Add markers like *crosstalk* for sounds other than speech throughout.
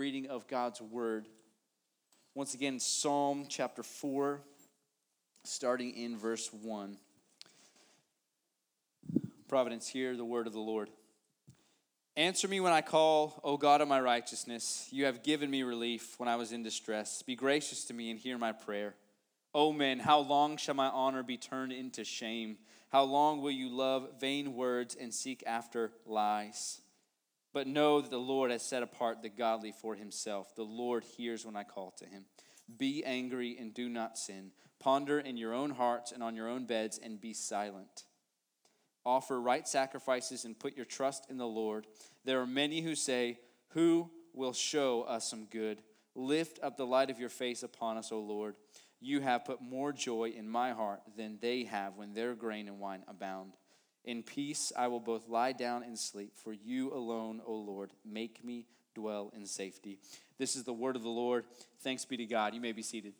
reading of God's word. Once again, Psalm chapter 4, starting in verse 1. Providence, hear the word of the Lord. Answer me when I call, O God of my righteousness. You have given me relief when I was in distress. Be gracious to me and hear my prayer. O men, how long shall my honor be turned into shame? How long will you love vain words and seek after lies? But know that the Lord has set apart the godly for himself. The Lord hears when I call to him. Be angry and do not sin. Ponder in your own hearts and on your own beds and be silent. Offer right sacrifices and put your trust in the Lord. There are many who say, Who will show us some good? Lift up the light of your face upon us, O Lord. You have put more joy in my heart than they have when their grain and wine abound. In peace I will both lie down and sleep, for you alone, O Lord, make me dwell in safety. This is the word of the Lord. Thanks be to God. You may be seated.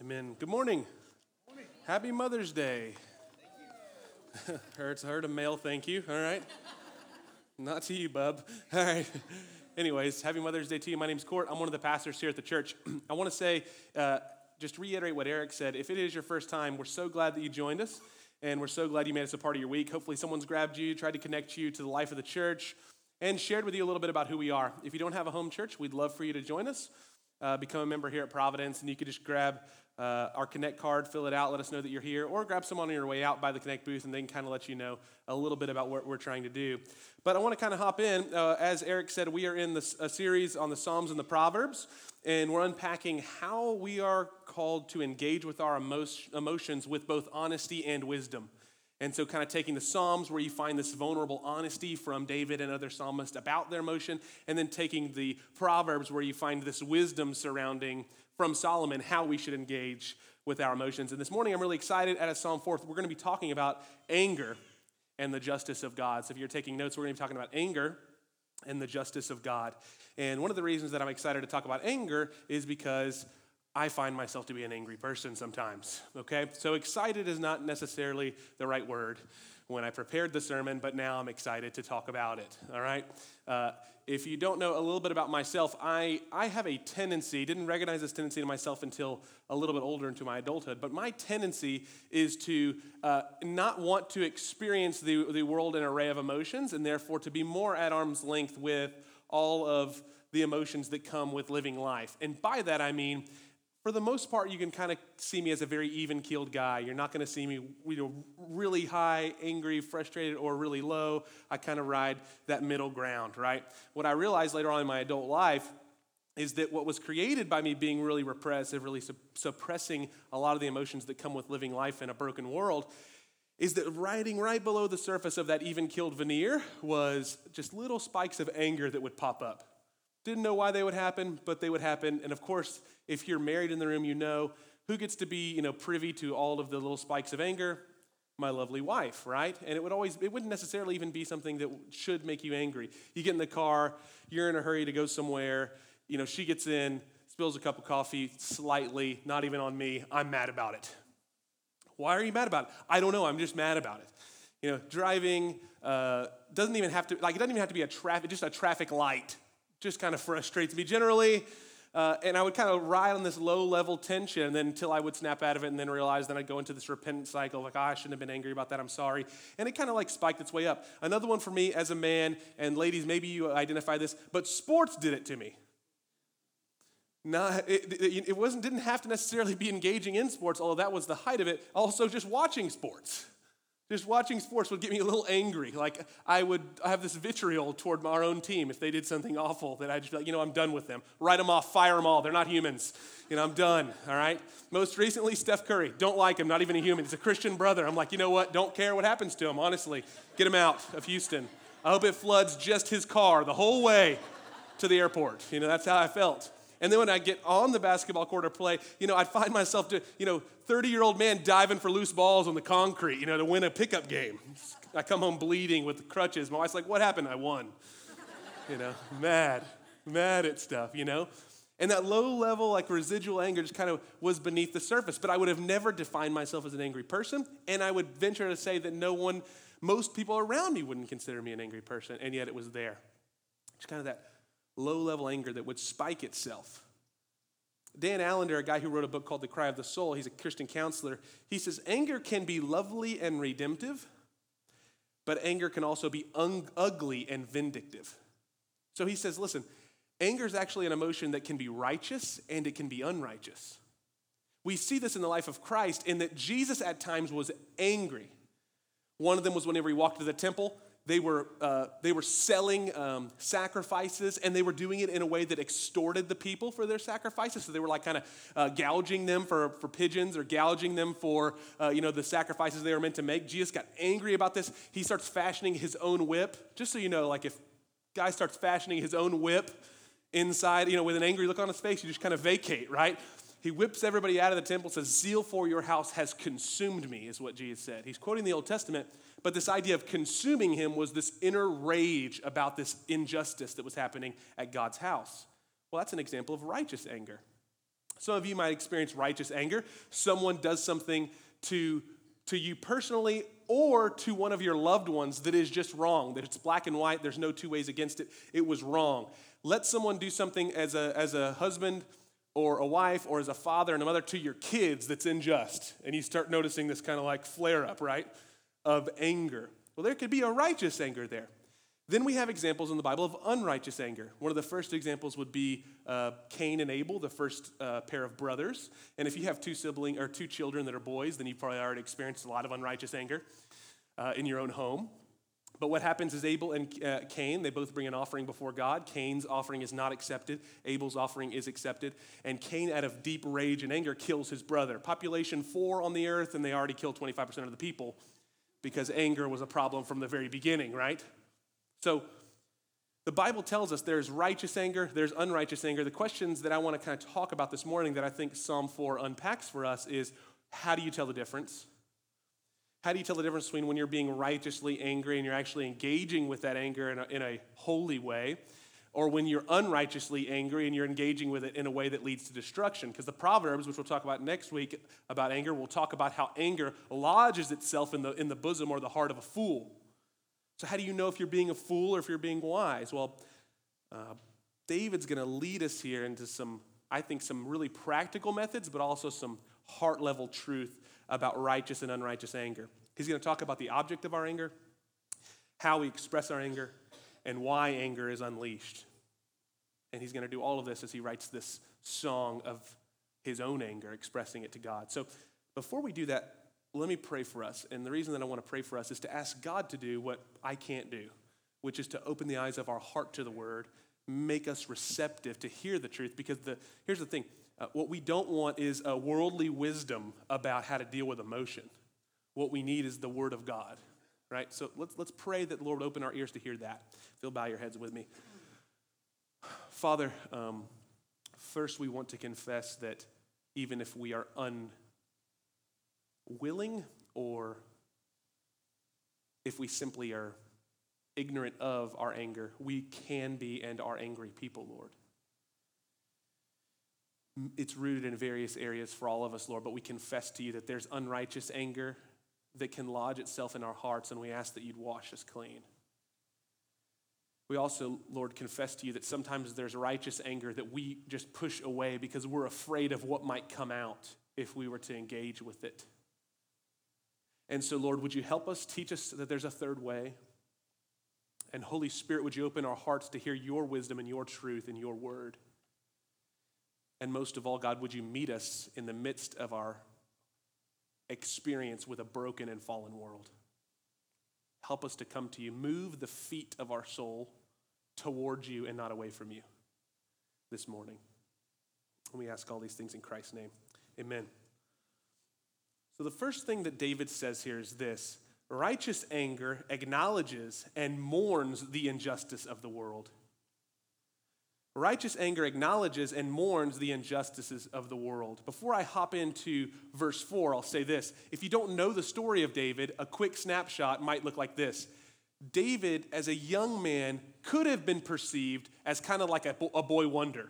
Amen. Good morning. morning. Happy Mother's Day. heard, heard a male thank you. All right. Not to you, bub. All right. Anyways, happy Mother's Day to you. My name's Kort. I'm one of the pastors here at the church. *clears throat* I want to say, uh, just reiterate what Eric said. If it is your first time, we're so glad that you joined us, and we're so glad you made us a part of your week. Hopefully, someone's grabbed you, tried to connect you to the life of the church, and shared with you a little bit about who we are. If you don't have a home church, we'd love for you to join us. Uh, become a member here at Providence, and you could just grab uh, our Connect card, fill it out, let us know that you're here, or grab someone on your way out by the Connect booth, and they can kind of let you know a little bit about what we're trying to do. But I want to kind of hop in. Uh, as Eric said, we are in this, a series on the Psalms and the Proverbs, and we're unpacking how we are called to engage with our emotions with both honesty and wisdom. And so, kind of taking the Psalms where you find this vulnerable honesty from David and other psalmists about their emotion, and then taking the Proverbs where you find this wisdom surrounding from Solomon how we should engage with our emotions. And this morning, I'm really excited at a Psalm 4. We're going to be talking about anger and the justice of God. So if you're taking notes, we're going to be talking about anger and the justice of God. And one of the reasons that I'm excited to talk about anger is because I find myself to be an angry person sometimes. Okay? So excited is not necessarily the right word when I prepared the sermon, but now I'm excited to talk about it. All right? Uh, if you don't know a little bit about myself, I, I have a tendency, didn't recognize this tendency in myself until a little bit older into my adulthood, but my tendency is to uh, not want to experience the, the world in an array of emotions and therefore to be more at arm's length with all of the emotions that come with living life. And by that I mean, for the most part, you can kind of see me as a very even keeled guy. You're not going to see me you know, really high, angry, frustrated, or really low. I kind of ride that middle ground, right? What I realized later on in my adult life is that what was created by me being really repressive, really su- suppressing a lot of the emotions that come with living life in a broken world, is that riding right below the surface of that even keeled veneer was just little spikes of anger that would pop up. Didn't know why they would happen, but they would happen. And of course, if you're married in the room, you know who gets to be, you know, privy to all of the little spikes of anger? My lovely wife, right? And it would always, it wouldn't necessarily even be something that should make you angry. You get in the car, you're in a hurry to go somewhere, you know, she gets in, spills a cup of coffee slightly, not even on me. I'm mad about it. Why are you mad about it? I don't know. I'm just mad about it. You know, driving uh, doesn't even have to, like, it doesn't even have to be a traffic, just a traffic light just kind of frustrates me generally. Uh, and I would kind of ride on this low level tension and then until I would snap out of it and then realize then I'd go into this repentance cycle like, oh, I shouldn't have been angry about that. I'm sorry. And it kind of like spiked its way up. Another one for me as a man, and ladies, maybe you identify this, but sports did it to me. Not, it, it, it wasn't, didn't have to necessarily be engaging in sports, although that was the height of it. Also, just watching sports. Just watching sports would get me a little angry. Like I would have this vitriol toward our own team if they did something awful that I'd just be like, you know, I'm done with them. Write them off, fire them all. They're not humans. You know, I'm done. All right. Most recently, Steph Curry. Don't like him. Not even a human. He's a Christian brother. I'm like, you know what? Don't care what happens to him. Honestly, get him out of Houston. I hope it floods just his car the whole way to the airport. You know, that's how I felt. And then when I get on the basketball court or play, you know, I'd find myself to, you know, 30 year old man diving for loose balls on the concrete, you know, to win a pickup game. I come home bleeding with crutches. My wife's like, what happened? I won. You know, mad, mad at stuff, you know? And that low level, like residual anger, just kind of was beneath the surface. But I would have never defined myself as an angry person. And I would venture to say that no one most people around me wouldn't consider me an angry person, and yet it was there. It's kind of that low level anger that would spike itself. Dan Allender, a guy who wrote a book called The Cry of the Soul, he's a Christian counselor. He says, Anger can be lovely and redemptive, but anger can also be un- ugly and vindictive. So he says, listen, anger is actually an emotion that can be righteous and it can be unrighteous. We see this in the life of Christ in that Jesus at times was angry. One of them was whenever he walked to the temple, they were, uh, they were selling um, sacrifices and they were doing it in a way that extorted the people for their sacrifices. So they were like kind of uh, gouging them for, for pigeons or gouging them for uh, you know, the sacrifices they were meant to make. Jesus got angry about this. He starts fashioning his own whip. Just so you know, like if guy starts fashioning his own whip inside, you know, with an angry look on his face, you just kind of vacate, right? He whips everybody out of the temple, says, Zeal for your house has consumed me, is what Jesus said. He's quoting the Old Testament, but this idea of consuming him was this inner rage about this injustice that was happening at God's house. Well, that's an example of righteous anger. Some of you might experience righteous anger. Someone does something to, to you personally or to one of your loved ones that is just wrong, that it's black and white, there's no two ways against it. It was wrong. Let someone do something as a, as a husband or a wife or as a father and a mother to your kids that's unjust. And you start noticing this kind of like flare up, right, of anger. Well, there could be a righteous anger there. Then we have examples in the Bible of unrighteous anger. One of the first examples would be uh, Cain and Abel, the first uh, pair of brothers. And if you have two sibling or two children that are boys, then you've probably already experienced a lot of unrighteous anger uh, in your own home. But what happens is Abel and uh, Cain, they both bring an offering before God. Cain's offering is not accepted, Abel's offering is accepted. And Cain, out of deep rage and anger, kills his brother. Population four on the earth, and they already killed 25% of the people because anger was a problem from the very beginning, right? So the Bible tells us there's righteous anger, there's unrighteous anger. The questions that I want to kind of talk about this morning that I think Psalm 4 unpacks for us is how do you tell the difference? How do you tell the difference between when you're being righteously angry and you're actually engaging with that anger in a, in a holy way, or when you're unrighteously angry and you're engaging with it in a way that leads to destruction? Because the Proverbs, which we'll talk about next week about anger, will talk about how anger lodges itself in the, in the bosom or the heart of a fool. So, how do you know if you're being a fool or if you're being wise? Well, uh, David's going to lead us here into some, I think, some really practical methods, but also some heart level truth about righteous and unrighteous anger. He's going to talk about the object of our anger, how we express our anger, and why anger is unleashed. And he's going to do all of this as he writes this song of his own anger, expressing it to God. So before we do that, let me pray for us. And the reason that I want to pray for us is to ask God to do what I can't do, which is to open the eyes of our heart to the word, make us receptive to hear the truth. Because the, here's the thing uh, what we don't want is a worldly wisdom about how to deal with emotion. What we need is the Word of God, right? So let's, let's pray that the Lord open our ears to hear that. If you'll bow your heads with me. Father, um, first we want to confess that even if we are unwilling or if we simply are ignorant of our anger, we can be and are angry people, Lord it's rooted in various areas for all of us, Lord, but we confess to you that there's unrighteous anger that can lodge itself in our hearts, and we ask that you'd wash us clean. We also, Lord, confess to you that sometimes there's righteous anger that we just push away because we're afraid of what might come out if we were to engage with it. And so, Lord, would you help us, teach us that there's a third way? And Holy Spirit, would you open our hearts to hear your wisdom and your truth and your word? And most of all, God, would you meet us in the midst of our experience with a broken and fallen world? Help us to come to you. Move the feet of our soul towards you and not away from you this morning. And we ask all these things in Christ's name. Amen. So, the first thing that David says here is this righteous anger acknowledges and mourns the injustice of the world. Righteous anger acknowledges and mourns the injustices of the world. Before I hop into verse 4, I'll say this. If you don't know the story of David, a quick snapshot might look like this David, as a young man, could have been perceived as kind of like a, boy wonder.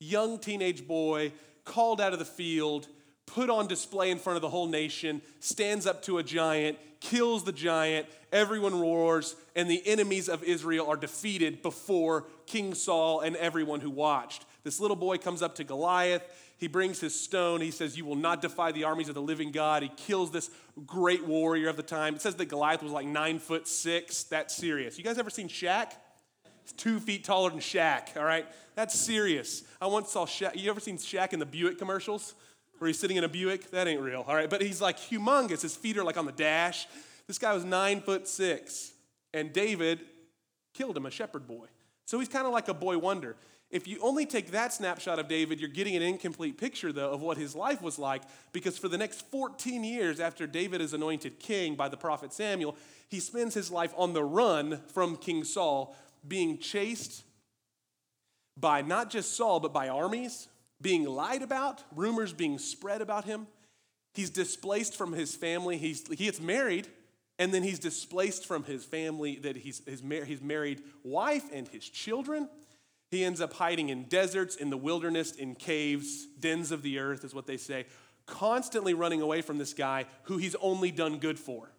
Young teenage boy, called out of the field, put on display in front of the whole nation, stands up to a giant, kills the giant, everyone roars, and the enemies of Israel are defeated before King Saul and everyone who watched. This little boy comes up to Goliath. He brings his stone. He says, You will not defy the armies of the living God. He kills this great warrior of the time. It says that Goliath was like nine foot six. That's serious. You guys ever seen Shaq? Two feet taller than Shaq, all right? That's serious. I once saw Shaq. You ever seen Shaq in the Buick commercials? Where he's sitting in a Buick? That ain't real, all right? But he's like humongous. His feet are like on the dash. This guy was nine foot six. And David killed him, a shepherd boy. So he's kind of like a boy wonder. If you only take that snapshot of David, you're getting an incomplete picture, though, of what his life was like, because for the next 14 years after David is anointed king by the prophet Samuel, he spends his life on the run from King Saul, being chased by not just Saul, but by armies, being lied about, rumors being spread about him. He's displaced from his family. He's, he gets married, and then he's displaced from his family, that he's his, his married wife and his children. He ends up hiding in deserts, in the wilderness, in caves, dens of the earth, is what they say, constantly running away from this guy who he's only done good for.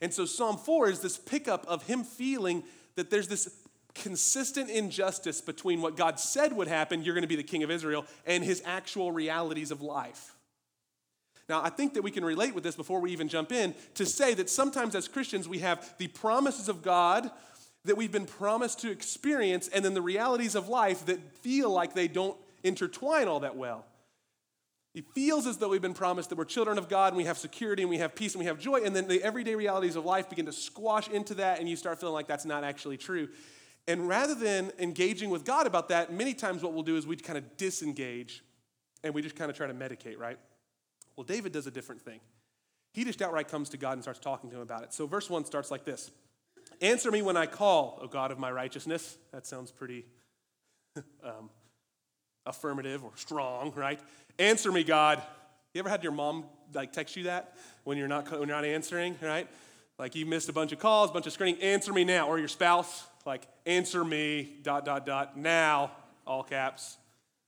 And so Psalm 4 is this pickup of him feeling that there's this consistent injustice between what God said would happen, you're going to be the king of Israel, and his actual realities of life. Now, I think that we can relate with this before we even jump in to say that sometimes as Christians we have the promises of God that we've been promised to experience, and then the realities of life that feel like they don't intertwine all that well. It feels as though we've been promised that we're children of God and we have security and we have peace and we have joy, and then the everyday realities of life begin to squash into that, and you start feeling like that's not actually true. And rather than engaging with God about that, many times what we'll do is we kind of disengage and we just kind of try to medicate, right? Well, David does a different thing. He just outright comes to God and starts talking to him about it. So, verse 1 starts like this Answer me when I call, O God of my righteousness. That sounds pretty *laughs* um, affirmative or strong, right? Answer me, God. You ever had your mom like text you that when you're not when you're not answering, right? Like you missed a bunch of calls, a bunch of screening. Answer me now, or your spouse like answer me dot dot dot now, all caps.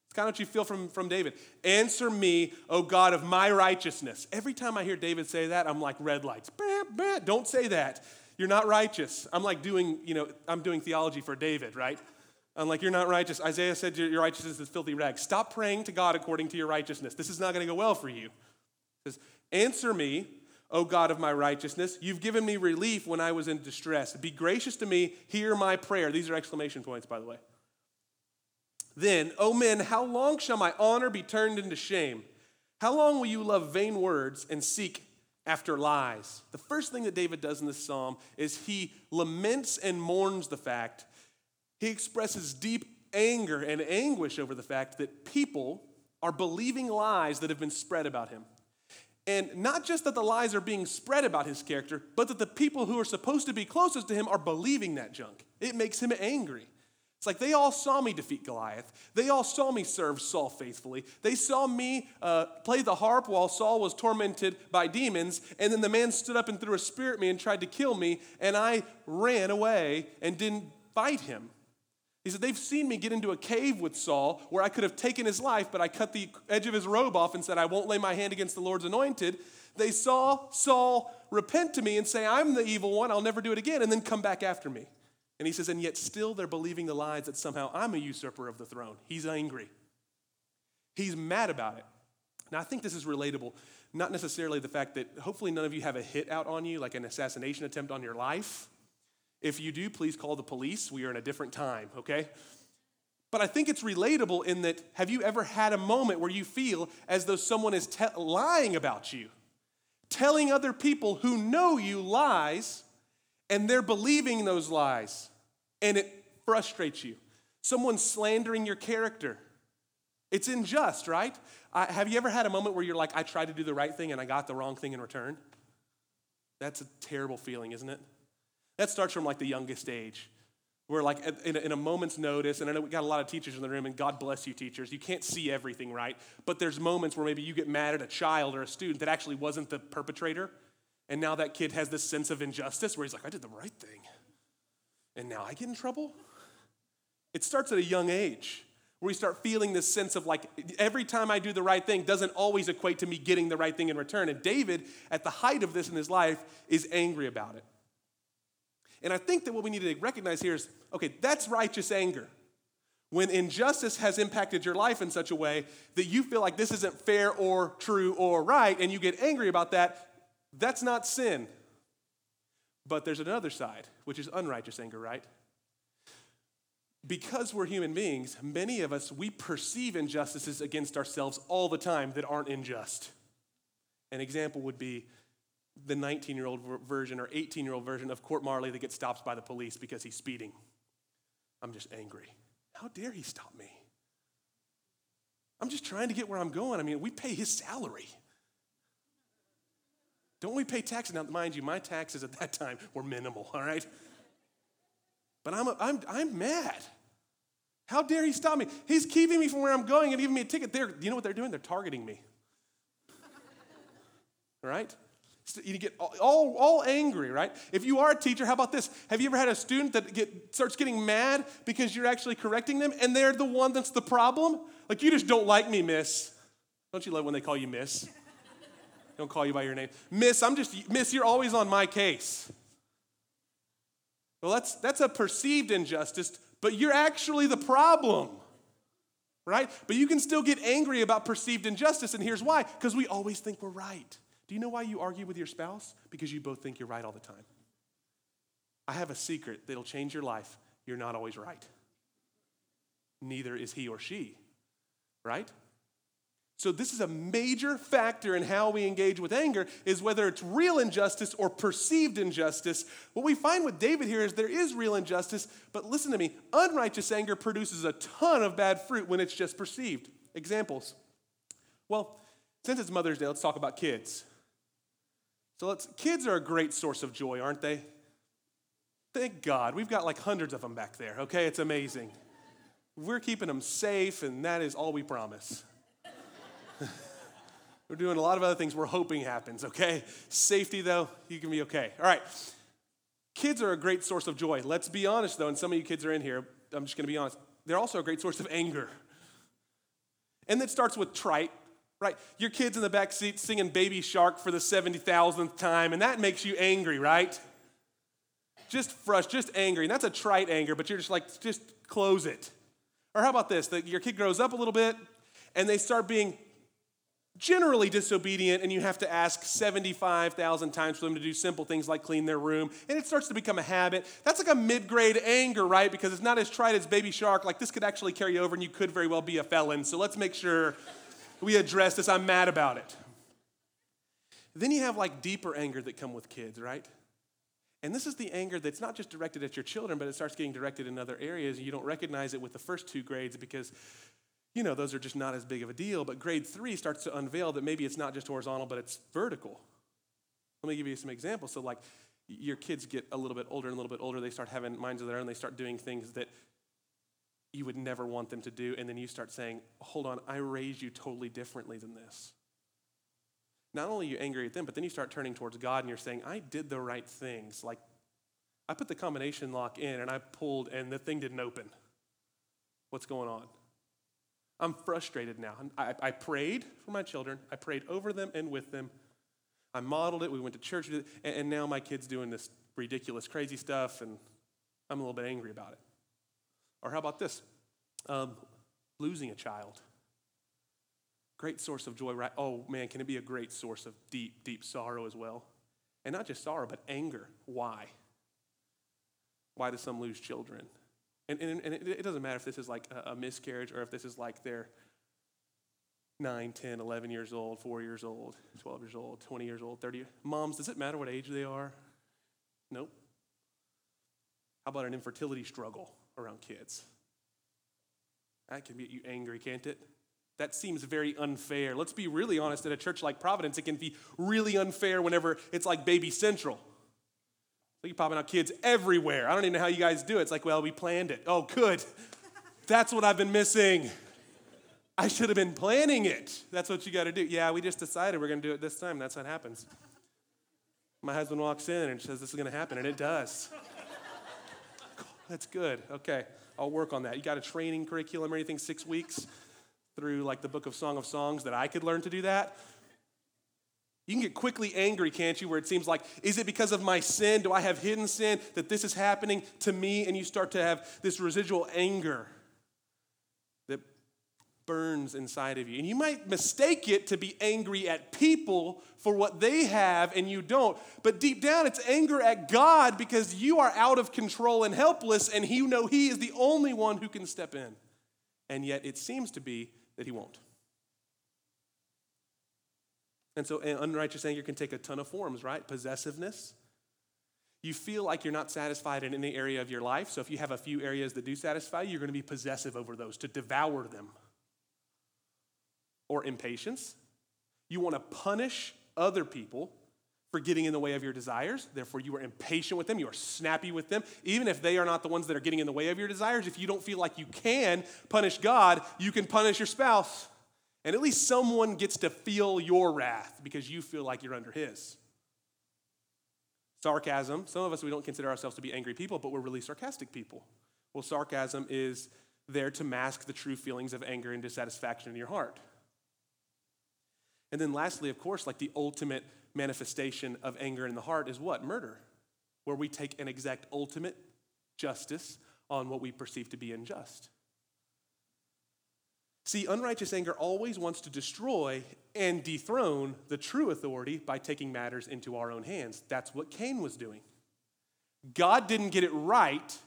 It's kind of what you feel from from David. Answer me, O God of my righteousness. Every time I hear David say that, I'm like red lights. Bah, bah. Don't say that. You're not righteous. I'm like doing, you know, I'm doing theology for David, right? I'm like, you're not righteous. Isaiah said your righteousness is filthy rags. Stop praying to God according to your righteousness. This is not going to go well for you. He says, Answer me, O God of my righteousness. You've given me relief when I was in distress. Be gracious to me. Hear my prayer. These are exclamation points, by the way. Then, O men, how long shall my honor be turned into shame? How long will you love vain words and seek after lies. The first thing that David does in this psalm is he laments and mourns the fact, he expresses deep anger and anguish over the fact that people are believing lies that have been spread about him. And not just that the lies are being spread about his character, but that the people who are supposed to be closest to him are believing that junk. It makes him angry. It's like they all saw me defeat Goliath. They all saw me serve Saul faithfully. They saw me uh, play the harp while Saul was tormented by demons. And then the man stood up and threw a spear at me and tried to kill me. And I ran away and didn't fight him. He said, They've seen me get into a cave with Saul where I could have taken his life, but I cut the edge of his robe off and said, I won't lay my hand against the Lord's anointed. They saw Saul repent to me and say, I'm the evil one, I'll never do it again, and then come back after me. And he says, and yet still they're believing the lies that somehow I'm a usurper of the throne. He's angry. He's mad about it. Now, I think this is relatable, not necessarily the fact that hopefully none of you have a hit out on you, like an assassination attempt on your life. If you do, please call the police. We are in a different time, okay? But I think it's relatable in that have you ever had a moment where you feel as though someone is te- lying about you, telling other people who know you lies and they're believing those lies, and it frustrates you. Someone's slandering your character. It's unjust, right? I, have you ever had a moment where you're like, I tried to do the right thing and I got the wrong thing in return? That's a terrible feeling, isn't it? That starts from like the youngest age. Where, like, in a, in a, moment's notice, and I know we got a lot of teachers in the room, and God bless you, teachers. You can't see everything, right? But there's moments where maybe you get mad at a child or a student that actually wasn't the perpetrator, and now that kid has this sense of injustice where he's like, I did the right thing. And now I get in trouble? It starts at a young age. where you start feeling this sense of like every time I do the right thing doesn't always equate to me getting the right thing in return. And David, at the height of this in his life, is angry about it. And I think that what we need to recognize here is okay, that's righteous anger. When injustice has impacted your life in such a way that you feel like this isn't fair or true or right, and you get angry about that, that's not sin. But there's another side, which is unrighteous anger, right? Because we're human beings, many of us, we perceive injustices against ourselves all the time that aren't unjust. An example would be the 19 year old version or 18 year old version of Kort Marley that gets stopped by the police because he's speeding. I'm just angry. How dare he stop me? I'm just trying to get where I'm going. I mean, we pay his salary. Don't we pay taxes? Now, mind you, my taxes at that time were minimal, all right? But I'm, a, I'm, I'm mad. How dare he stop me? He's keeping me from where I'm going and giving me a ticket. They're, you know what they're doing? They're targeting me. All right? You get all, all angry, right? If you are a teacher, how about this? Have you ever had a student that get, starts getting mad because you're actually correcting them and they're the one that's the problem? Like, you just don't like me, miss. Don't you love when they call you miss? don't call you by your name. Miss, I'm just, miss, you're always on my case. Well, that's, that's a perceived injustice, but you're actually the problem, right? But you can still get angry about perceived injustice, and here's why because we always think we're right. Do you know why you argue with your spouse? Because you both think you're right all the time. I have a secret that'll change your life. You're not always right. Neither is he or she, right? So this is a major factor in how we engage with anger is whether it's real injustice or perceived injustice. What we find with David here is there is real injustice, but listen to me, unrighteous anger produces a ton of bad fruit when it's just perceived. Examples. Well, since it's Mother's Day, let's talk about kids. So let's, kids are a great source of joy, aren't they? Thank God. We've got like hundreds of them back there, okay? It's amazing. We're keeping them safe, and that is all we promise. *laughs* we're doing a lot of other things we're hoping happens, okay? Safety, though, you can be okay. All right. Kids are a great source of joy. Let's be honest, though, and some of you kids are in here. I'm just going to be honest. They're also a great source of anger. And that starts with trite right? Your kid's in the back seat singing Baby Shark for the 70,000th time, and that makes you angry, right? Just frustrated, just angry. And that's a trite anger, but you're just like, just close it. Or how about this? That your kid grows up a little bit and they start being generally disobedient, and you have to ask 75,000 times for them to do simple things like clean their room, and it starts to become a habit. That's like a mid grade anger, right? Because it's not as trite as Baby Shark. Like, this could actually carry over, and you could very well be a felon. So let's make sure we address this. I'm mad about it. Then you have like deeper anger that come with kids, right? And this is the anger that's not just directed at your children, but it starts getting directed in other areas. And You don't recognize it with the first two grades because, you know, those are just not as big of a deal. But grade three starts to unveil that maybe it's not just horizontal, but it's vertical. Let me give you some examples. So, like, your kids get a little bit older and a little bit older, they start having minds of their own, they start doing things that you would never want them to do, and then you start saying, Hold on, I raised you totally differently than this. Not only are you angry at them, but then you start turning towards God and you're saying, I did the right things. Like, I put the combination lock in and I pulled, and the thing didn't open. What's going on? I'm frustrated now. I, I prayed for my children, I prayed over them and with them. I modeled it. We went to church, and, and now my kid's doing this ridiculous, crazy stuff, and I'm a little bit angry about it. Or how about this? Um, losing a child. Great source of joy, right? Oh man, can it be a great source of deep, deep sorrow as well? And not just sorrow, but anger. Why? Why do some lose children? And, and, and it, doesn't matter if this is like a, a miscarriage or if this is like they're 9, 10, 11 years old, 4 years old, 12 years old, 20 years old, 30. Moms, does it matter what age they are? Nope. How about an infertility struggle? Around kids. That can get you angry, can't it? That seems very unfair. Let's be really honest at a church like Providence, it can be really unfair whenever it's like baby central. So you're popping out kids everywhere. I don't even know how you guys do it. It's like, well, we planned it. Oh, good. That's what I've been missing. I should have been planning it. That's what you got to do. Yeah, we just decided we're going to do it this time. That's what happens. My husband walks in and says, This is going to happen, and it does. That's good. Okay, I'll work on that. You got a training curriculum or anything, six weeks through like the book of Song of Songs that I could learn to do that? You can get quickly angry, can't you? Where it seems like, is it because of my sin? Do I have hidden sin that this is happening to me? And you start to have this residual anger burns inside of you. And you might mistake it to be angry at people for what they have and you don't. But deep down, it's anger at God because you are out of control and helpless, and you know He is the only one who can step in. And yet it seems to be that He won't. And so unrighteous anger can take a ton of forms, right? Possessiveness. You feel like you're not satisfied in any area of your life. So if you have a few areas that do satisfy you, you're going to be possessive over those, to devour them. Or impatience. You want to punish other people for getting in the way of your desires. Therefore, you are impatient with them. You are snappy with them. Even if they are not the ones that are getting in the way of your desires, if you don't feel like you can punish God, you can punish your spouse. And at least someone gets to feel your wrath because you feel like you're under his. Sarcasm. Some of us, we don't consider ourselves to be angry people, but we're really sarcastic people. Well, sarcasm is there to mask the true feelings of anger and dissatisfaction in your heart. And then, lastly, of course, like the ultimate manifestation of anger in the heart is what? Murder, where we take an exact ultimate justice on what we perceive to be unjust. See, unrighteous anger always wants to destroy and dethrone the true authority by taking matters into our own hands. That's what Cain was doing. God didn't get it right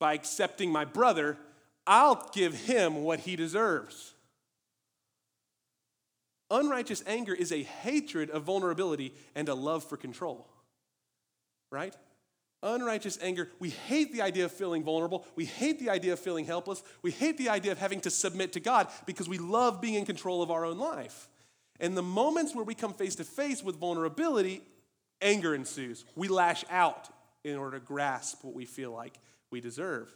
by accepting my brother. I'll give him what he deserves. Unrighteous anger is a hatred of vulnerability and a love for control, right? unrighteous anger, we hate the idea of feeling vulnerable. We hate the idea of feeling helpless. We hate the idea of having to submit to God because we love being in control of our own life. And the moments where we come face to face with vulnerability, anger ensues. We lash out in order to grasp what we feel like we deserve.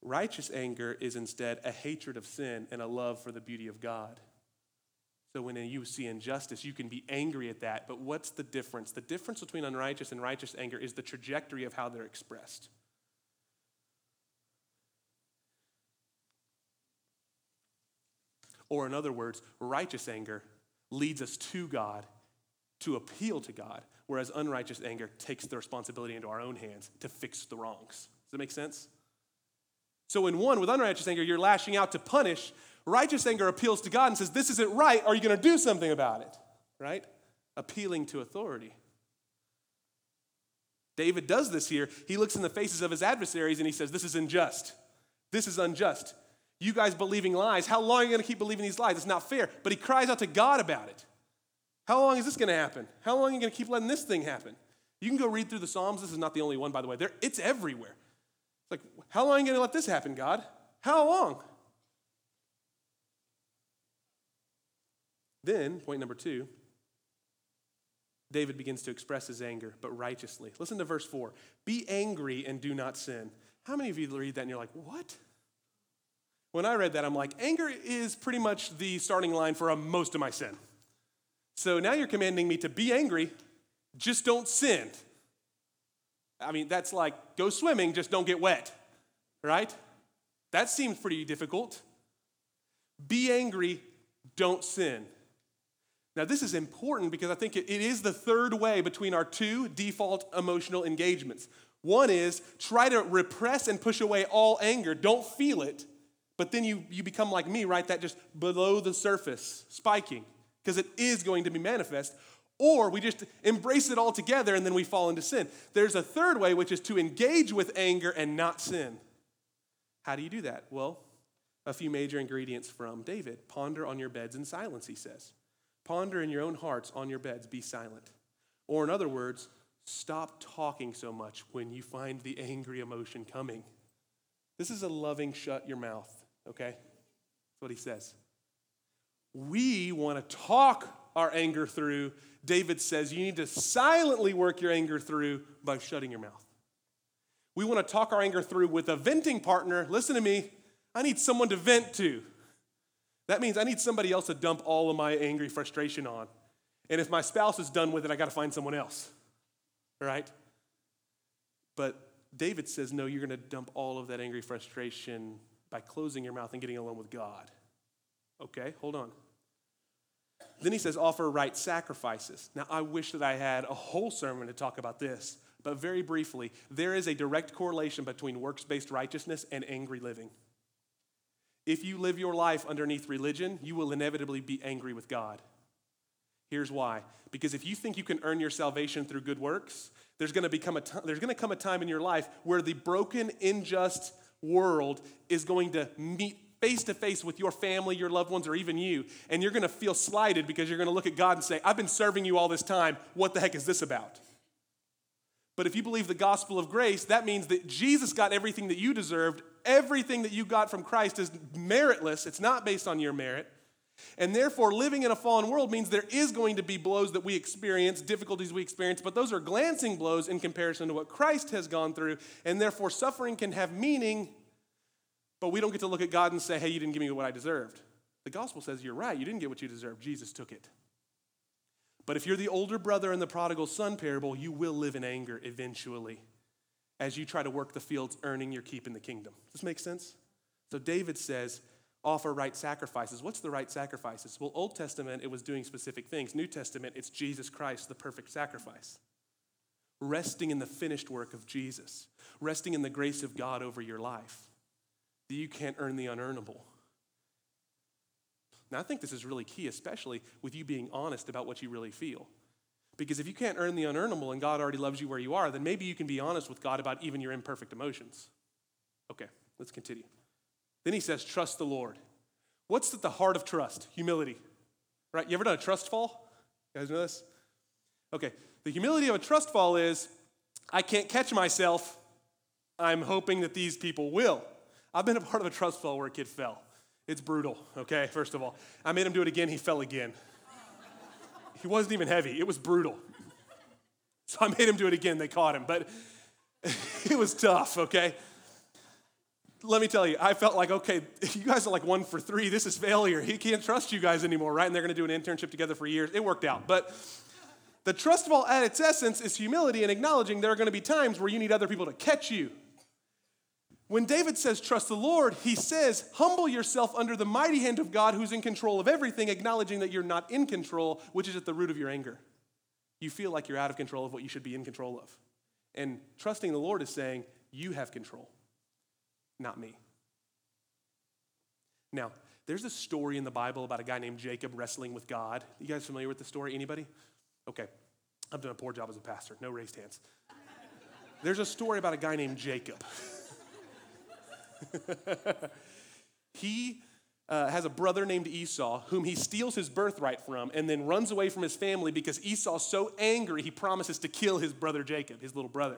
Righteous anger is instead a hatred of sin and a love for the beauty of God. So when you see injustice, you can be angry at that. But what's the difference? The difference between unrighteous and righteous anger is the trajectory of how they're expressed. Or, in other words, righteous anger leads us to God to appeal to God, whereas unrighteous anger takes the responsibility into our own hands to fix the wrongs. Does that make sense? So, in one, with unrighteous anger, you're lashing out to punish, Righteous anger appeals to God and says, This isn't right. Are you going to do something about it? Right? Appealing to authority. David does this here. He looks in the faces of his adversaries and he says, This is unjust. This is unjust. You guys believing lies. How long are you going to keep believing these lies? It's not fair. But he cries out to God about it. How long is this going to happen? How long are you going to keep letting this thing happen? You can go read through the Psalms. This is not the only one, by the way. There, it's everywhere. How long are you going to let this happen, God? How long? Then, point number two, David begins to express his anger, but righteously. Listen to verse 4 Be angry and do not sin. How many of you read that and you're like, what? When I read that, I'm like, anger is pretty much the starting line for uh, most of my sin. So now you're commanding me to be angry, just don't sin. I mean, that's like go swimming, just don't get wet, right? That seems pretty difficult. Be angry, don't sin. Now, this is important because I think it, is the third way between our two default emotional engagements. One is try to repress and push away all anger, don't feel it, but then you, you become like me, right? That just below the surface, spiking, because it is going to be manifest. Or we just embrace it all together and then we fall into sin. There's a third way, which is to engage with anger and not sin. How do you do that? Well, a few major ingredients from David. Ponder on your beds in silence, he says. Ponder in your own hearts on your beds, be silent. Or, in other words, stop talking so much when you find the angry emotion coming. This is a loving shut your mouth, okay? That's what he says. We want to talk our anger through. David says you need to silently work your anger through by shutting your mouth. We want to talk our anger through with a venting partner. Listen to me. I need someone to vent to. That means I need somebody else to dump all of my angry frustration on. And if my spouse is done with it, I got to find someone else. Right? But David says, no, you're going to dump all of that angry frustration by closing your mouth and getting alone with God. Okay, hold on. Then he says, offer right sacrifices. Now, I wish that I had a whole sermon to talk about this, but very briefly, there is a direct correlation between works based righteousness and angry living. If you live your life underneath religion, you will inevitably be angry with God. Here's why. Because if you think you can earn your salvation through good works, there's going to become a t- there's going to come a time in your life where the broken, unjust world is going to meet face to face with your family, your loved ones, or even you, and you're going to feel slighted because you're going to look at God and say, "I've been serving you all this time. What the heck is this about?" But if you believe the gospel of grace, that means that Jesus got everything that you deserved. Everything that you got from Christ is meritless, it's not based on your merit. And therefore, living in a fallen world means there is going to be blows that we experience, difficulties we experience, but those are glancing blows in comparison to what Christ has gone through. And therefore, suffering can have meaning, but we don't get to look at God and say, hey, you didn't give me what I deserved. The gospel says, you're right, you didn't get what you deserved. Jesus took it. But if you're the older brother in the prodigal son parable, you will live in anger eventually as you try to work the fields, earning your keep in the kingdom. Does this make sense? So David says, offer right sacrifices. What's the right sacrifices? Well, Old Testament, it was doing specific things. New Testament, it's Jesus Christ, the perfect sacrifice. Resting in the finished work of Jesus, resting in the grace of God over your life. That you can't earn the unearnable. Now, I think this is really key, especially with you being honest about what you really feel. Because if you can't earn the unearnable and God already loves you where you are, then maybe you can be honest with God about even your imperfect emotions. Okay, let's continue. Then he says, Trust the Lord. What's at the heart of trust? Humility. Right? You ever done a trust fall? You guys know this? Okay, the humility of a trust fall is I can't catch myself. I'm hoping that these people will. I've been a part of a trust fall where a kid fell. It's brutal, okay, first of all. I made him do it again, he fell again. He wasn't even heavy, it was brutal. So I made him do it again, they caught him, but *laughs* it was tough, okay? Let me tell you, I felt like, okay, *laughs* you guys are like one for three. This is failure. He can't trust you guys anymore, right? And they're gonna do an internship together for years. It worked out. But the trust fall at its essence is humility and acknowledging there are gonna be times where you need other people to catch you. When David says, trust the Lord, he says, humble yourself under the mighty hand of God who's in control of everything, acknowledging that you're not in control, which is at the root of your anger. You feel like you're out of control of what you should be in control of. And trusting the Lord is saying, you have control, not me. Now, there's a story in the Bible about a guy named Jacob wrestling with God. You guys familiar with the story? Anybody? Okay. I've done a poor job as a pastor. No raised hands. There's a story about a guy named Jacob. *laughs* *laughs* he uh, has a brother named Esau, whom he steals his birthright from and then runs away from his family because Esau's so angry he promises to kill his brother Jacob, his little brother.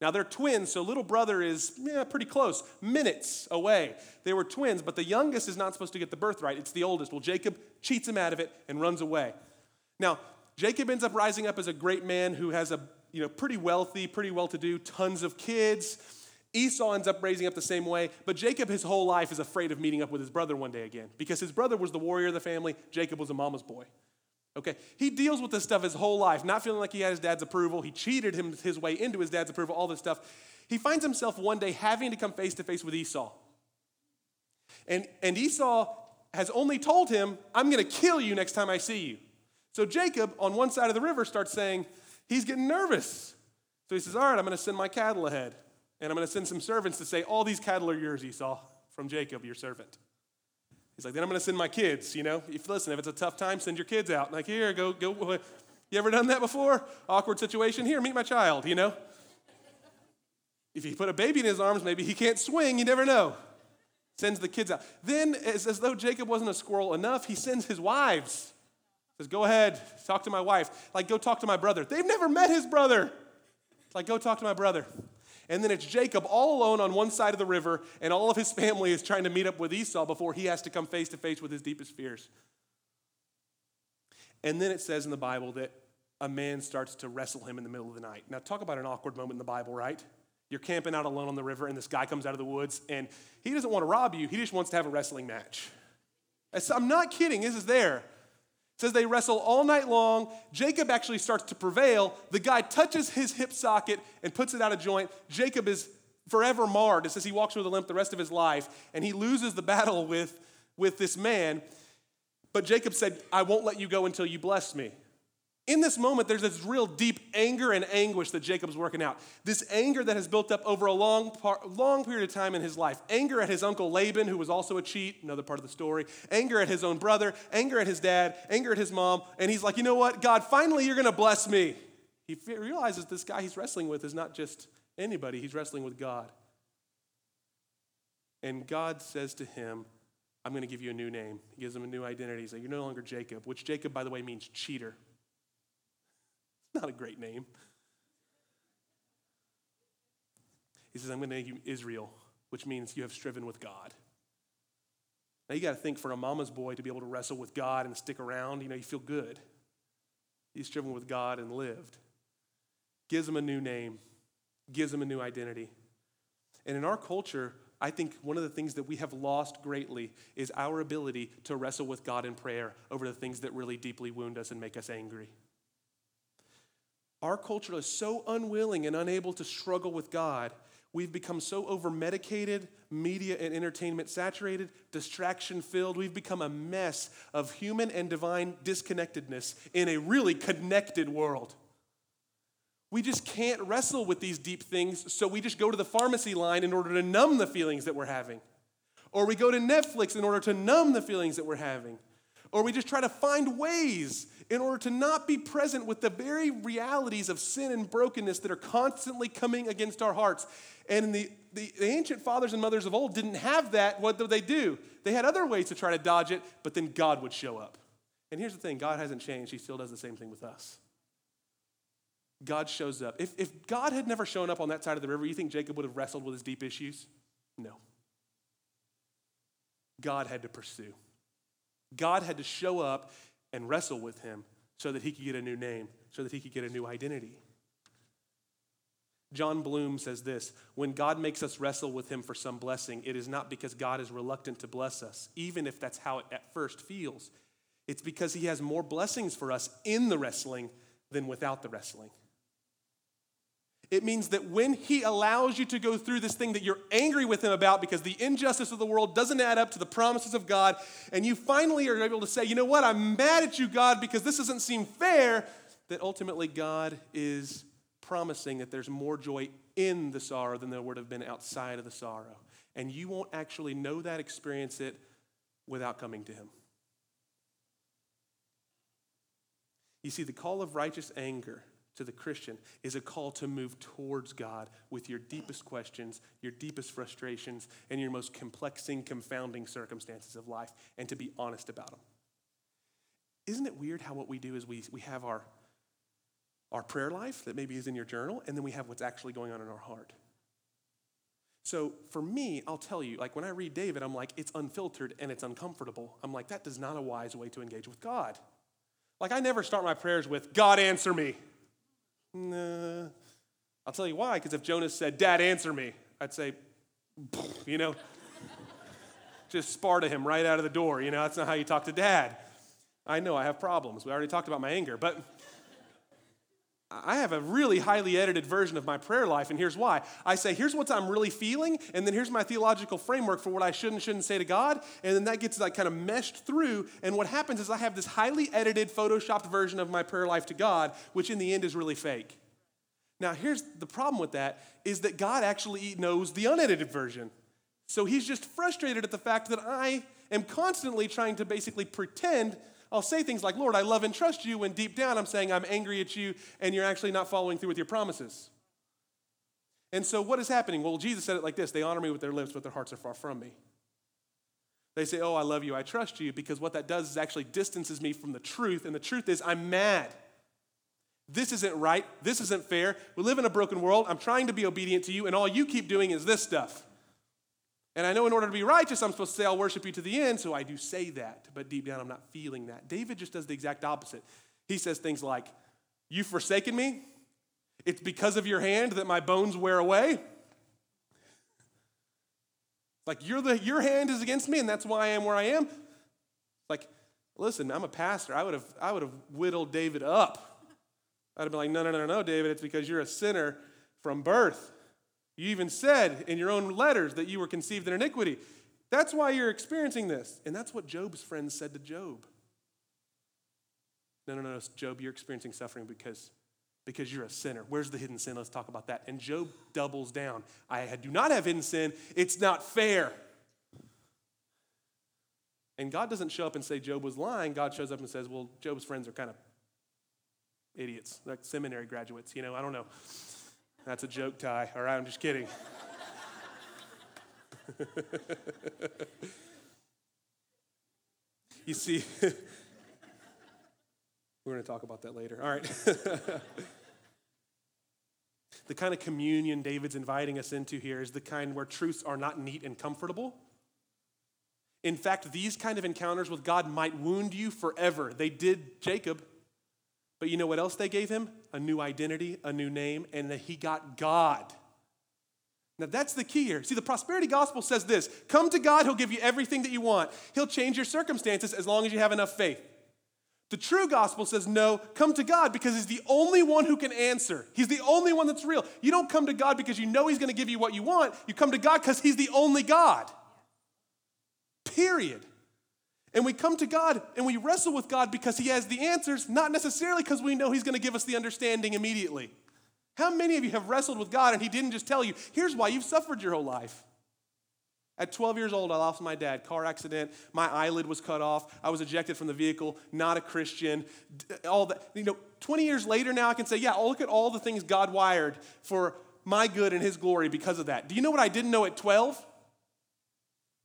Now they're twins, so little brother is yeah, pretty close, minutes away. They were twins, but the youngest is not supposed to get the birthright. It's the oldest. Well, Jacob cheats him out of it and runs away. Now, Jacob ends up rising up as a great man who has a you know pretty wealthy, pretty well-to-do, tons of kids Esau ends up raising up the same way, but Jacob, his whole life, is afraid of meeting up with his brother one day again because his brother was the warrior of the family, Jacob was a mama's boy. Okay, he deals with this stuff his whole life, not feeling like he had his dad's approval. He cheated him his way into his dad's approval, all this stuff. He finds himself one day having to come face to face with Esau. And, and Esau has only told him, I'm going to kill you next time I see you. So Jacob, on one side of the river, starts saying, he's getting nervous. So he says, All right, I'm going to send my cattle ahead. And I'm going to send some servants to say, All these cattle are yours, Esau, from Jacob, your servant. He's like, Then I'm going to send my kids, you know? If listen, if it's a tough time, send your kids out. Like, here, go, go. You ever done that before? Awkward situation. Here, meet my child, you know? If you put a baby in his arms, maybe he can't swing, you never know. Sends the kids out. Then, as, as though Jacob wasn't a squirrel enough, he sends his wives. Says, Go ahead, talk to my wife. Like, go talk to my brother. They've never met his brother. Like, go talk to my brother. And then it's Jacob all alone on one side of the river, and all of his family is trying to meet up with Esau before he has to come face to face with his deepest fears. And then it says in the Bible that a man starts to wrestle him in the middle of the night. Now, talk about an awkward moment in the Bible, right? You're camping out alone on the river, and this guy comes out of the woods, and he doesn't want to rob you, he just wants to have a wrestling match. I'm not kidding, this is there. Says they wrestle all night long. Jacob actually starts to prevail. The guy touches his hip socket and puts it out of joint. Jacob is forever marred. It says he walks with a limp the rest of his life, and he loses the battle with, with this man. But Jacob said, I won't let you go until you bless me. In this moment, there's this real deep anger and anguish that Jacob's working out. This anger that has built up over a long, long period of time in his life. Anger at his uncle Laban, who was also a cheat, another part of the story. Anger at his own brother. Anger at his dad. Anger at his mom. And he's like, you know what? God, finally you're going to bless me. He realizes this guy he's wrestling with is not just anybody, he's wrestling with God. And God says to him, I'm going to give you a new name. He gives him a new identity. He's like, You're no longer Jacob, which Jacob, by the way, means cheater. Not a great name. He says, I'm going to name you Israel, which means you have striven with God. Now you got to think for a mama's boy to be able to wrestle with God and stick around, you know, you feel good. He's striven with God and lived. Gives him a new name, gives him a new identity. And in our culture, I think one of the things that we have lost greatly is our ability to wrestle with God in prayer over the things that really deeply wound us and make us angry. Our culture is so unwilling and unable to struggle with God. We've become so over medicated, media and entertainment saturated, distraction filled. We've become a mess of human and divine disconnectedness in a really connected world. We just can't wrestle with these deep things, so we just go to the pharmacy line in order to numb the feelings that we're having. Or we go to Netflix in order to numb the feelings that we're having. Or we just try to find ways in order to not be present with the very realities of sin and brokenness that are constantly coming against our hearts. And the, the, the, ancient fathers and mothers of old didn't have that. What did they do? They had other ways to try to dodge it, but then God would show up. And here's the thing God hasn't changed, He still does the same thing with us. God shows up. If, if God had never shown up on that side of the river, you think Jacob would have wrestled with his deep issues? No. God had to pursue. God had to show up and wrestle with him so that he could get a new name, so that he could get a new identity. Jon Bloom says this When God makes us wrestle with him for some blessing, it is not because God is reluctant to bless us, even if that's how it at first feels. It's because he has more blessings for us in the wrestling than without the wrestling. It means that when he allows you to go through this thing that you're angry with him about because the injustice of the world doesn't add up to the promises of God, and you finally are able to say, you know what, I'm mad at you, God, because this doesn't seem fair, that ultimately God is promising that there's more joy in the sorrow than there would have been outside of the sorrow. And you won't actually know that, experience it, without coming to him. You see, the call of righteous anger to the Christian is a call to move towards God with your deepest questions, your deepest frustrations, and your most complexing, confounding circumstances of life, and to be honest about them. Isn't it weird how what we do is we, we have our, our prayer life that maybe is in your journal, and then we have what's actually going on in our heart? So for me, I'll tell you, like when I read David, I'm like, it's unfiltered and it's uncomfortable. I'm like, that is not a wise way to engage with God. Like I never start my prayers with, God answer me. Nah. I'll tell you why, because if Jonas said, Dad, answer me, I'd say, you know, *laughs* just Sparta him right out of the door. You know, that's not how you talk to dad. I know I have problems. We already talked about my anger, but I have a really highly edited version of my prayer life, and here's why. I say, here's what I'm really feeling, and then here's my theological framework for what I should and shouldn't say to God, and then that gets like kind of meshed through. And what happens is I have this highly edited, photoshopped version of my prayer life to God, which in the end is really fake. Now, here's the problem with that is that God actually knows the unedited version. So he's just frustrated at the fact that I am constantly trying to basically pretend I'll say things like, Lord, I love and trust you, when deep down I'm saying I'm angry at you and you're actually not following through with your promises. And so what is happening? Well, Jesus said it like this they honor me with their lips, but their hearts are far from me. They say, Oh, I love you, I trust you, because what that does is actually distances me from the truth. And the truth is, I'm mad. This isn't right. This isn't fair. We live in a broken world. I'm trying to be obedient to you, and all you keep doing is this stuff. And I know in order to be righteous, I'm supposed to say, I'll worship you to the end, so I do say that, but deep down, I'm not feeling that. David just does the exact opposite. He says things like, You've forsaken me. It's because of your hand that my bones wear away. Like, you're the, your hand is against me, and that's why I am where I am. Like, Listen, I'm a pastor. I would have, I would have whittled David up. I'd have been like, no, no, no, no, David, it's because you're a sinner from birth. You even said in your own letters that you were conceived in iniquity. That's why you're experiencing this. And that's what Job's friends said to Job. No, no, no, Job, you're experiencing suffering because, because you're a sinner. Where's the hidden sin? Let's talk about that. And Job doubles down. I do not have hidden sin. It's not fair. And God doesn't show up and say Job was lying. God shows up and says, well, Job's friends are kind of idiots, like seminary graduates. You know, I don't know. That's a joke, Ty. All right, I'm just kidding. you see, *laughs* we're going to talk about that later. All right. *laughs* the kind of communion David's inviting us into here is the kind where truths are not neat and comfortable in fact, these kind of encounters with God might wound you forever. They did Jacob. But you know what else they gave him? A new identity, a new name, and that he got God. Now that's the key here. See, the prosperity gospel says this come to God, He'll give you everything that you want. He'll change your circumstances as long as you have enough faith. The true gospel says, no, come to God because He's the only one who can answer. He's the only one that's real. You don't come to God because you know He's going to give you what you want. You come to God because He's the only God period. And we come to God and we wrestle with God because He has the answers, not necessarily because we know He's going to give us the understanding immediately. How many of you have wrestled with God and He didn't just tell you, here's why you've suffered your whole life? At 12 years old, I lost my dad, car accident. My eyelid was cut off. I was ejected from the vehicle, not a Christian. All that, you know, 20 years later now, I can say, yeah, look at all the things God wired for my good and His glory because of that. Do you know what I didn't know at 12?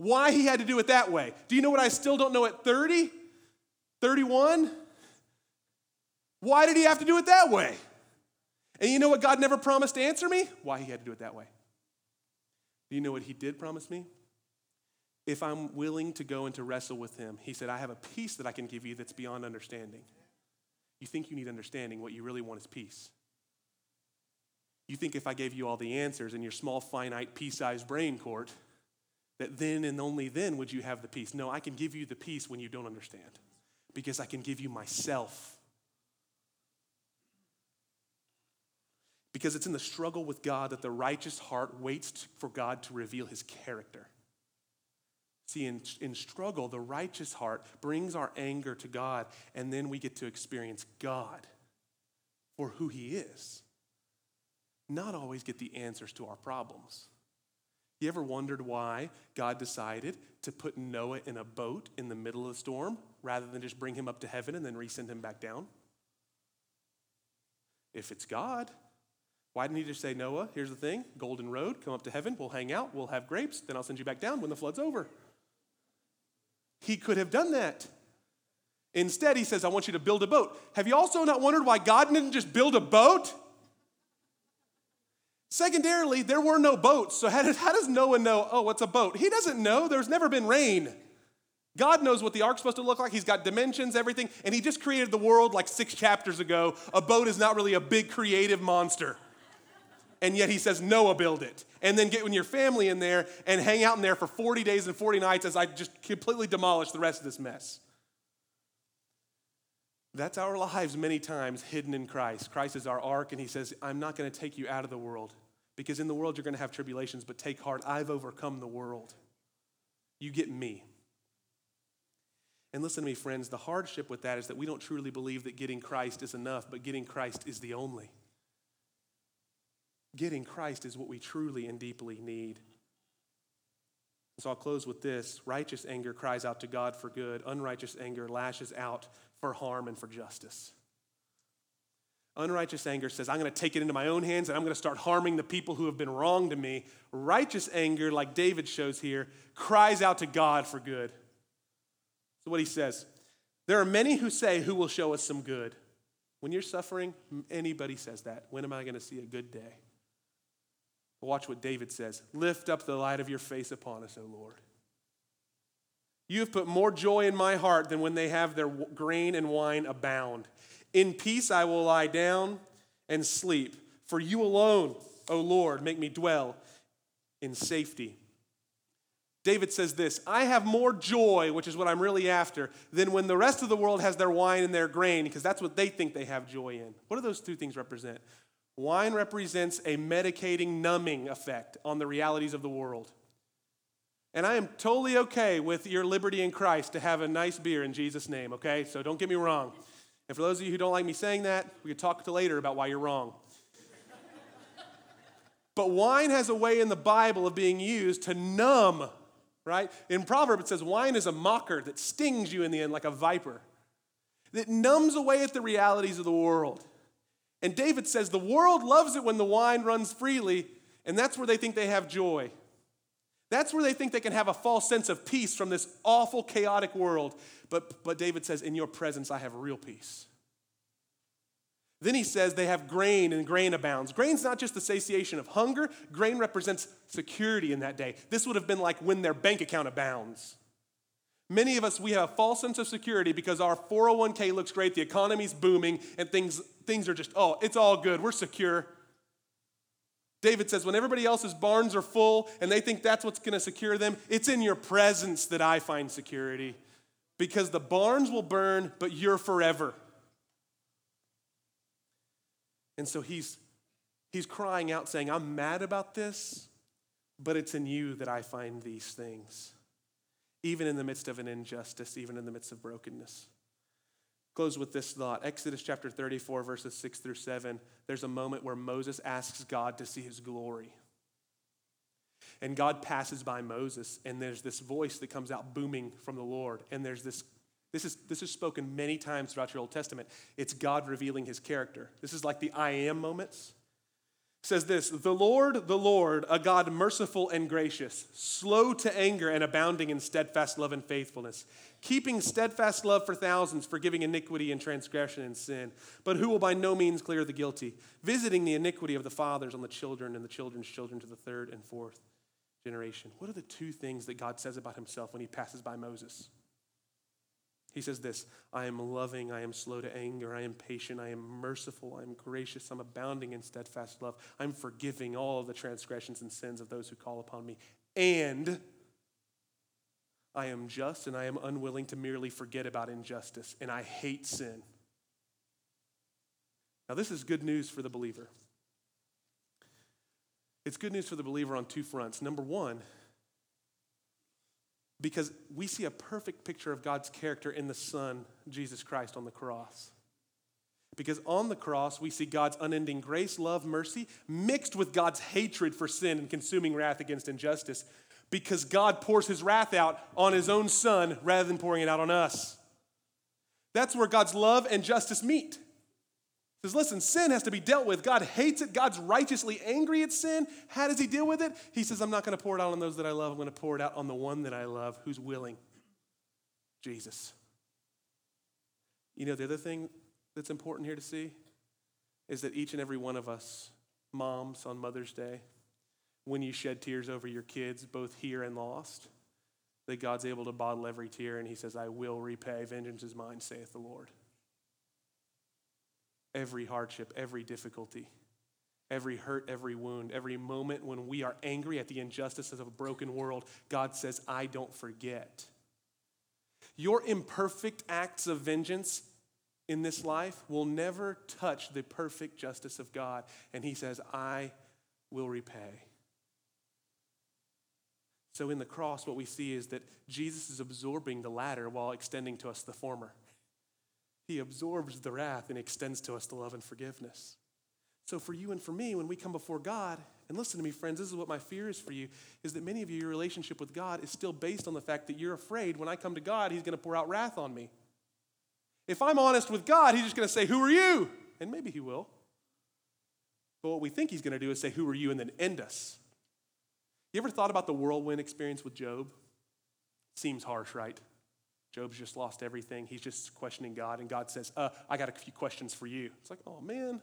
Why he had to do it that way. Do you know what I still don't know at 30? 31? Why did he have to do it that way? And you know what God never promised to answer me? Why he had to do it that way. Do you know what he did promise me? If I'm willing to go and to wrestle with him, he said, I have a peace that I can give you that's beyond understanding. You think you need understanding, what you really want is peace. You think if I gave you all the answers in your small, finite, pea sized brain Kort, that then and only then would you have the peace. No, I can give you the peace when you don't understand because I can give you myself. Because it's in the struggle with God that the righteous heart waits for God to reveal his character. See, in, in struggle, the righteous heart brings our anger to God, and then we get to experience God for who he is. Not always get the answers to our problems. You ever wondered why God decided to put Noah in a boat in the middle of the storm rather than just bring him up to heaven and then resend him back down? If it's God, why didn't he just say, Noah, here's the thing Golden Road, come up to heaven, we'll hang out, we'll have grapes, then I'll send you back down when the flood's over? He could have done that. Instead, he says, I want you to build a boat. Have you also not wondered why God didn't just build a boat? Secondarily, there were no boats. So, how does, how does Noah know, oh, what's a boat? He doesn't know. There's never been rain. God knows what the ark's supposed to look like. He's got dimensions, everything. And He just created the world like six chapters ago. A boat is not really a big creative monster. And yet He says, Noah, build it. And then get your family in there and hang out in there for 40 days and 40 nights as I just completely demolish the rest of this mess. That's our lives many times hidden in Christ. Christ is our ark, and He says, I'm not going to take you out of the world because in the world you're going to have tribulations, but take heart, I've overcome the world. You get me. And listen to me, friends, the hardship with that is that we don't truly believe that getting Christ is enough, but getting Christ is the only. Getting Christ is what we truly and deeply need. So I'll close with this righteous anger cries out to God for good, unrighteous anger lashes out for harm and for justice. Unrighteous anger says, I'm going to take it into my own hands and I'm going to start harming the people who have been wrong to me. Righteous anger, like David shows here, cries out to God for good. So, what he says there are many who say, Who will show us some good? When you're suffering, anybody says that. When am I going to see a good day? Watch what David says Lift up the light of your face upon us, O Lord. You have put more joy in my heart than when they have their grain and wine abound. In peace I will lie down and sleep. For you alone, O Lord, make me dwell in safety. David says this I have more joy, which is what I'm really after, than when the rest of the world has their wine and their grain, because that's what they think they have joy in. What do those two things represent? Wine represents a medicating, numbing effect on the realities of the world. And I am totally okay with your liberty in Christ to have a nice beer in Jesus' name, okay? So don't get me wrong. And for those of you who don't like me saying that, we could talk to later about why you're wrong. but wine has a way in the Bible of being used to numb right? In Proverbs, it says, wine is a mocker that stings you in the end like a viper, that numbs away at the realities of the world. And David says, the world loves it when the wine runs freely, and that's where they think they have joy. That's where they think they can have a false sense of peace from this awful, chaotic world. But, but David says, In your presence, I have real peace. Then he says they have grain and grain abounds. Grain's not just the satiation of hunger, grain represents security in that day. This would have been like when their bank account abounds. Many of us, we have a false sense of security because our 401k looks great, the economy's booming, and things, things are just, oh, it's all good, we're secure. David says, when everybody else's barns are full and they think that's what's going to secure them, it's in your presence that I find security because the barns will burn, but you're forever. And so he's, he's crying out, saying, I'm mad about this, but it's in you that I find these things, even in the midst of an injustice, even in the midst of brokenness. Close with this thought Exodus chapter 34, verses 6 through 7. There's a moment where Moses asks God to see his glory. And God passes by Moses, and there's this voice that comes out booming from the Lord, and there's this this is, this is spoken many times throughout your Old Testament. It's God revealing his character. This is like the I am moments. Says this The Lord, the Lord, a God merciful and gracious, slow to anger and abounding in steadfast love and faithfulness, keeping steadfast love for thousands, forgiving iniquity and transgression and sin, but who will by no means clear the guilty, visiting the iniquity of the fathers on the children and the children's children to the third and fourth generation. What are the two things that God says about himself when he passes by Moses? He says this I am loving, I am slow to anger, I am patient, I am merciful, I am gracious, I'm abounding in steadfast love, I'm forgiving all the transgressions and sins of those who call upon me. And I am just and I am unwilling to merely forget about injustice, and I hate sin. Now, this is good news for the believer. It's good news for the believer on two fronts. Number one, because we see a perfect picture of God's character in the Son, Jesus Christ, on the cross. Because on the cross, we see God's unending grace, love, mercy, mixed with God's hatred for sin and consuming wrath against injustice. Because God pours his wrath out on his own Son rather than pouring it out on us. That's where God's love and justice meet says, listen, sin has to be dealt with. God hates it. God's righteously angry at sin. How does he deal with it? He says, I'm not going to pour it out on those that I love. I'm going to pour it out on the one that I love who's willing Jesus. You know, the other thing that's important here to see is that each and every one of us, moms on Mother's Day, when you shed tears over your kids, both here and lost, that God's able to bottle every tear and he says, I will repay. Vengeance is mine, saith the Lord every hardship, every difficulty, every hurt, every wound, every moment when we are angry at the injustices of a broken world, God says, I don't forget. Your imperfect acts of vengeance in this life will never touch the perfect justice of God. And He says, I will repay. So in the cross, what we see is that Jesus is absorbing the latter while extending to us the former. He absorbs the wrath and extends to us the love and forgiveness. So, for you and for me, when we come before God, and listen to me, friends, this is what my fear is for you, is that many of you, your relationship with God is still based on the fact that you're afraid when I come to God, He's going to pour out wrath on me. If I'm honest with God, He's just going to say, Who are you? And maybe He will. But what we think He's going to do is say, Who are you? and then end us. You ever thought about the whirlwind experience with Job? Seems harsh, right? Job's just lost everything. He's just questioning God, and God says, uh, I got a few questions for you. It's like, oh man.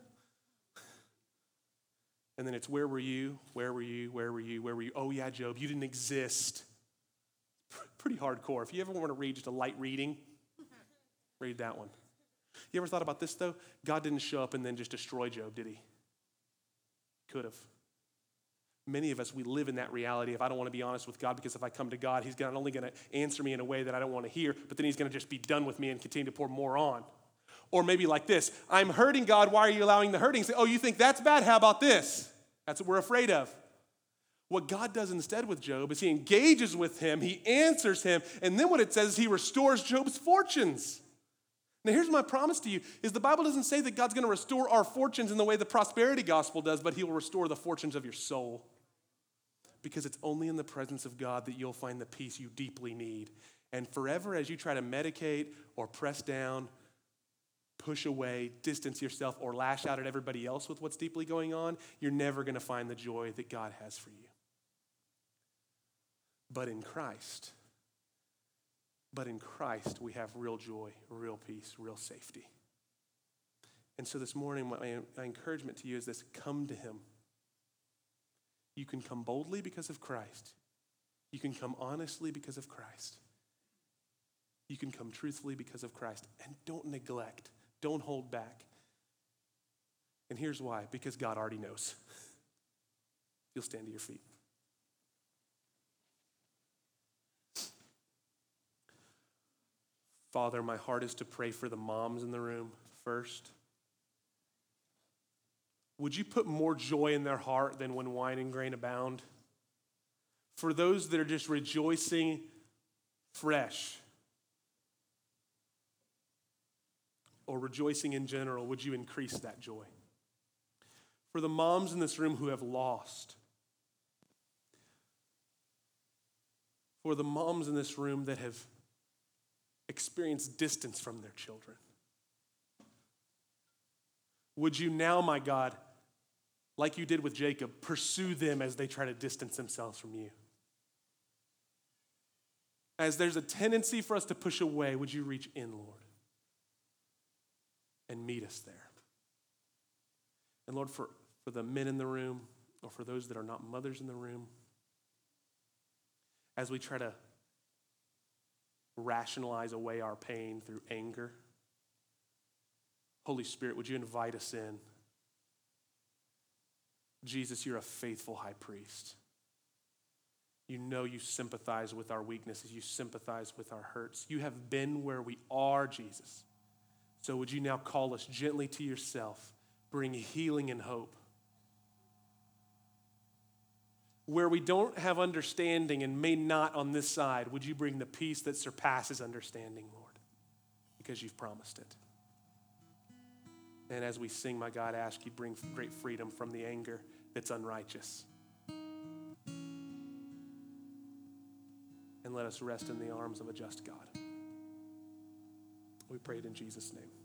And then it's, where were you? Where were you? Where were you? Where were you? Oh, yeah, Job, you didn't exist. Pretty hardcore. If you ever want to read just a light reading, *laughs* read that one. You ever thought about this, though? God didn't show up and then just destroy Job, did he? Could have. Many of us, we live in that reality If I don't want to be honest with God because if I come to God, He's not only going to answer me in a way that I don't want to hear, but then He's going to just be done with me and continue to pour more on. Or maybe like this I'm hurting God. Why are you allowing the hurting? Say, oh, you think that's bad? How about this? That's what we're afraid of. What God does instead with Job is he engages with him, he answers him, and then what it says is he restores Job's fortunes. Now here's my promise to you is the Bible doesn't say that God's going to restore our fortunes in the way the prosperity gospel does, but he will restore the fortunes of your soul. Because it's only in the presence of God that you'll find the peace you deeply need. And forever as you try to medicate or press down, push away, distance yourself, or lash out at everybody else with what's deeply going on, you're never going to find the joy that God has for you but in Christ. But in Christ, we have real joy, real peace, real safety. And so this morning, my, my, encouragement to you is this come to Him. You can come boldly because of Christ, you can come honestly because of Christ, you can come truthfully because of Christ. And don't neglect, don't hold back. And here's why because God already knows. *laughs* You'll stand to your feet. Father, my heart is to pray for the moms in the room first. Would you put more joy in their heart than when wine and grain abound? For those that are just rejoicing fresh or rejoicing in general, would you increase that joy? For the moms in this room who have lost, for the moms in this room that have experienced distance from their children. Would you now, my God, like you did with Jacob, pursue them as they try to distance themselves from you? As there's a tendency for us to push away, would you reach in, Lord, and meet us there? And Lord, for, for the men in the room, or for those that are not mothers in the room, as we try to rationalize away our pain through anger. Holy Spirit, would you invite us in? Jesus, you're a faithful high priest. You know you sympathize with our weaknesses, you sympathize with our hurts. You have been where we are, Jesus. So would you now call us gently to yourself, bring healing and hope? where we don't have understanding and may not on this side, would you bring the peace that surpasses understanding, Lord? Because you've promised it. And as we sing, my God, ask you bring great freedom from the anger that's unrighteous. And let us rest in the arms of a just God. We pray it in Jesus' name.